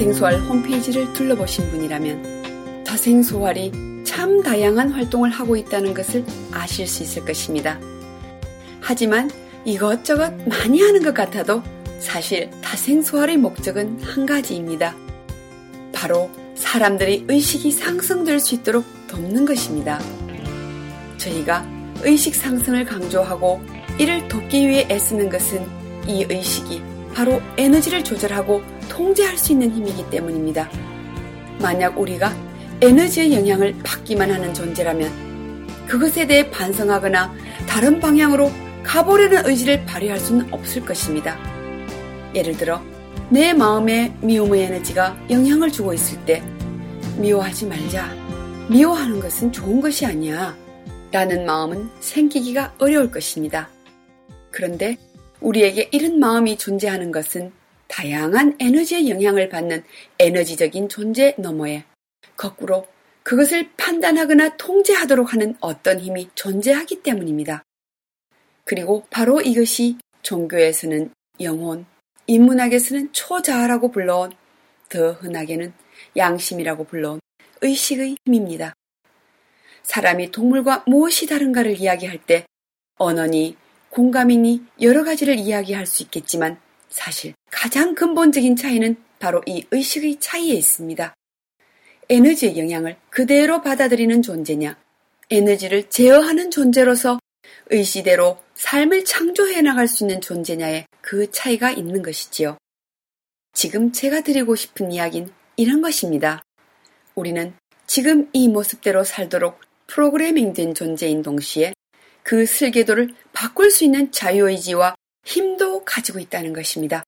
다생소활 홈페이지를 둘러보신 분이라면 다생소활이 참 다양한 활동을 하고 있다는 것을 아실 수 있을 것입니다. 하지만 이것저것 많이 하는 것 같아도 사실 다생소활의 목적은 한 가지입니다. 바로 사람들의 의식이 상승될 수 있도록 돕는 것입니다. 저희가 의식 상승을 강조하고 이를 돕기 위해 애쓰는 것은 이 의식이 바로 에너지를 조절하고 통제할 수 있는 힘이기 때문입니다. 만약 우리가 에너지의 영향을 받기만 하는 존재라면 그것에 대해 반성하거나 다른 방향으로 가보려는 의지를 발휘할 수는 없을 것입니다. 예를 들어 내 마음에 미움의 에너지가 영향을 주고 있을 때 미워하지 말자. 미워하는 것은 좋은 것이 아니야. 라는 마음은 생기기가 어려울 것입니다. 그런데 우리에게 이런 마음이 존재하는 것은 다양한 에너지의 영향을 받는 에너지적인 존재 너머에 거꾸로 그것을 판단하거나 통제하도록 하는 어떤 힘이 존재하기 때문입니다. 그리고 바로 이것이 종교에서는 영혼, 인문학에서는 초자아라고 불러온 더 흔하게는 양심이라고 불러온 의식의 힘입니다. 사람이 동물과 무엇이 다른가를 이야기할 때 언어니, 공감이니 여러 가지를 이야기할 수 있겠지만 사실 가장 근본적인 차이는 바로 이 의식의 차이에 있습니다. 에너지의 영향을 그대로 받아들이는 존재냐, 에너지를 제어하는 존재로서 의시대로 삶을 창조해 나갈 수 있는 존재냐에 그 차이가 있는 것이지요. 지금 제가 드리고 싶은 이야기는 이런 것입니다. 우리는 지금 이 모습대로 살도록 프로그래밍 된 존재인 동시에 그 슬계도를 바꿀 수 있는 자유의지와 힘도 가지고 있다는 것입니다.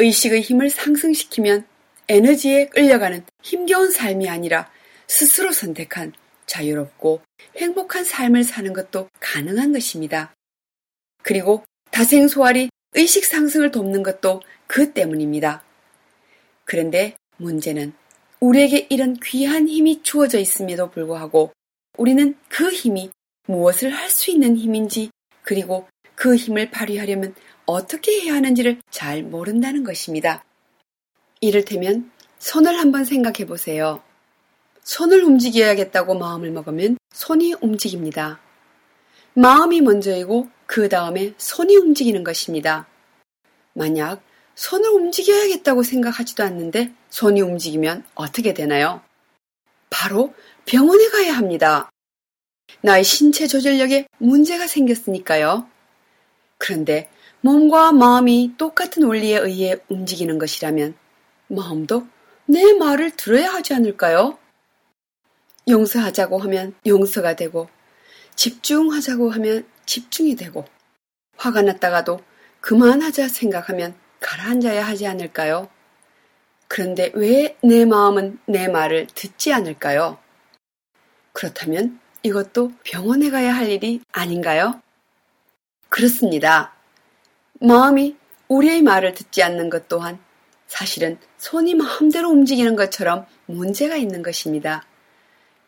의식의 힘을 상승시키면 에너지에 끌려가는 힘겨운 삶이 아니라 스스로 선택한 자유롭고 행복한 삶을 사는 것도 가능한 것입니다. 그리고 다생소활이 의식 상승을 돕는 것도 그 때문입니다. 그런데 문제는 우리에게 이런 귀한 힘이 주어져 있음에도 불구하고 우리는 그 힘이 무엇을 할 수 있는 힘인지 그리고 그 힘을 발휘하려면 어떻게 해야 하는지를 잘 모른다는 것입니다. 이를테면 손을 한번 생각해 보세요. 손을 움직여야겠다고 마음을 먹으면 손이 움직입니다. 마음이 먼저이고 그 다음에 손이 움직이는 것입니다. 만약 손을 움직여야겠다고 생각하지도 않는데 손이 움직이면 어떻게 되나요? 바로 병원에 가야 합니다. 나의 신체 조절력에 문제가 생겼으니까요. 그런데 몸과 마음이 똑같은 원리에 의해 움직이는 것이라면 마음도 내 말을 들어야 하지 않을까요? 용서하자고 하면 용서가 되고 집중하자고 하면 집중이 되고 화가 났다가도 그만하자 생각하면 가라앉아야 하지 않을까요? 그런데 왜 내 마음은 내 말을 듣지 않을까요? 그렇다면 이것도 병원에 가야 할 일이 아닌가요? 그렇습니다. 마음이 우리의 말을 듣지 않는 것 또한 사실은 손이 마음대로 움직이는 것처럼 문제가 있는 것입니다.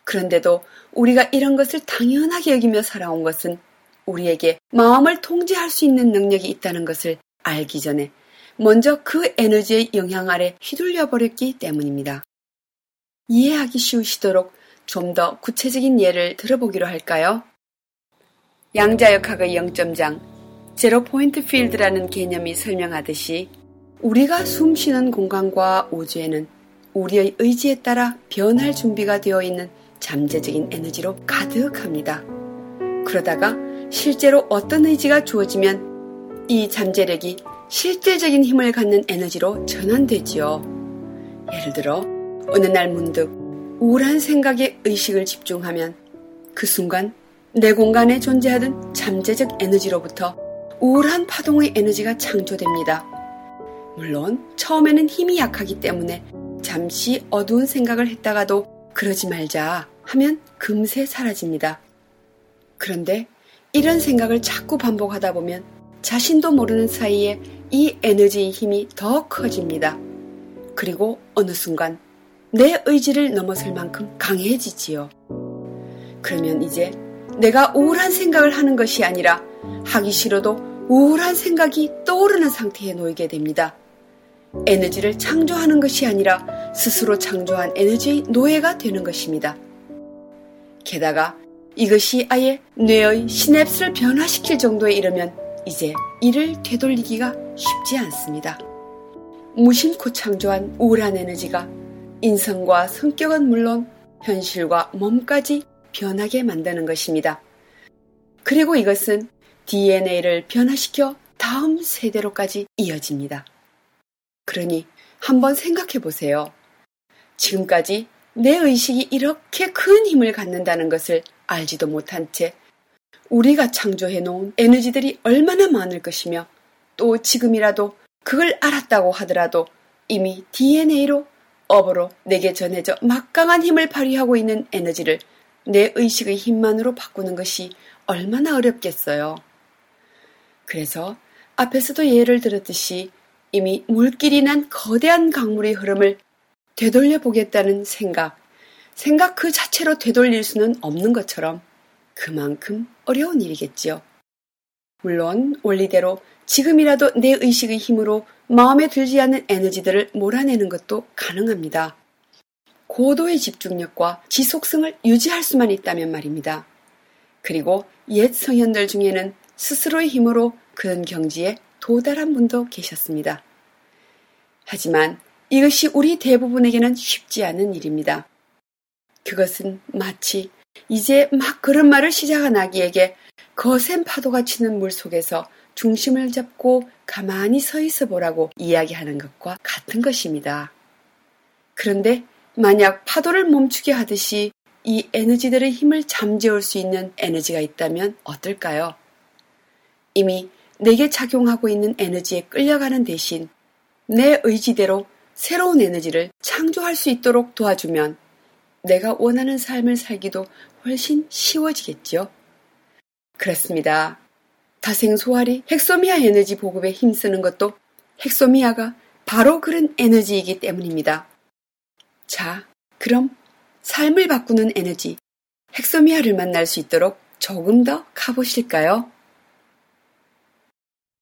그런데도 우리가 이런 것을 당연하게 여기며 살아온 것은 우리에게 마음을 통제할 수 있는 능력이 있다는 것을 알기 전에 먼저 그 에너지의 영향 아래 휘둘려 버렸기 때문입니다. 이해하기 쉬우시도록 좀 더 구체적인 예를 들어보기로 할까요? 양자역학의 영점장 제로 포인트 필드라는 개념이 설명하듯이 우리가 숨 쉬는 공간과 우주에는 우리의 의지에 따라 변할 준비가 되어 있는 잠재적인 에너지로 가득합니다. 그러다가 실제로 어떤 의지가 주어지면 이 잠재력이 실질적인 힘을 갖는 에너지로 전환되지요. 예를 들어 어느 날 문득 우울한 생각에 의식을 집중하면 그 순간 내 공간에 존재하던 잠재적 에너지로부터 우울한 파동의 에너지가 창조됩니다. 물론 처음에는 힘이 약하기 때문에 잠시 어두운 생각을 했다가도 그러지 말자 하면 금세 사라집니다. 그런데 이런 생각을 자꾸 반복하다 보면 자신도 모르는 사이에 이 에너지의 힘이 더 커집니다. 그리고 어느 순간 내 의지를 넘어설 만큼 강해지지요. 그러면 이제 내가 우울한 생각을 하는 것이 아니라 하기 싫어도 우울한 생각이 떠오르는 상태에 놓이게 됩니다. 에너지를 창조하는 것이 아니라 스스로 창조한 에너지의 노예가 되는 것입니다. 게다가 이것이 아예 뇌의 시냅스를 변화시킬 정도에 이르면 이제 이를 되돌리기가 쉽지 않습니다. 무심코 창조한 우울한 에너지가 인성과 성격은 물론 현실과 몸까지 변하게 만드는 것입니다. 그리고 이것은 DNA를 변화시켜 다음 세대로까지 이어집니다. 그러니 한번 생각해 보세요. 지금까지 내 의식이 이렇게 큰 힘을 갖는다는 것을 알지도 못한 채 우리가 창조해 놓은 에너지들이 얼마나 많을 것이며 또 지금이라도 그걸 알았다고 하더라도 이미 DNA로 업으로 내게 전해져 막강한 힘을 발휘하고 있는 에너지를 내 의식의 힘만으로 바꾸는 것이 얼마나 어렵겠어요. 그래서 앞에서도 예를 들었듯이 이미 물길이 난 거대한 강물의 흐름을 되돌려 보겠다는 생각, 생각 그 자체로 되돌릴 수는 없는 것처럼 그만큼 어려운 일이겠지요. 물론 원리대로 지금이라도 내 의식의 힘으로 마음에 들지 않는 에너지들을 몰아내는 것도 가능합니다. 고도의 집중력과 지속성을 유지할 수만 있다면 말입니다. 그리고 옛 성현들 중에는 스스로의 힘으로 그런 경지에 도달한 분도 계셨습니다. 하지만 이것이 우리 대부분에게는 쉽지 않은 일입니다. 그것은 마치 이제 막 그런 말을 시작한 아기에게 거센 파도가 치는 물 속에서 중심을 잡고 가만히 서 있어 보라고 이야기하는 것과 같은 것입니다. 그런데 만약 파도를 멈추게 하듯이 이 에너지들의 힘을 잠재울 수 있는 에너지가 있다면 어떨까요? 이미 내게 작용하고 있는 에너지에 끌려가는 대신 내 의지대로 새로운 에너지를 창조할 수 있도록 도와주면 내가 원하는 삶을 살기도 훨씬 쉬워지겠지요. 그렇습니다. 다생 소알이 헥소미아 에너지 보급에 힘쓰는 것도 헥소미아가 바로 그런 에너지이기 때문입니다. 자, 그럼 삶을 바꾸는 에너지 헥소미아를 만날 수 있도록 조금 더 가보실까요?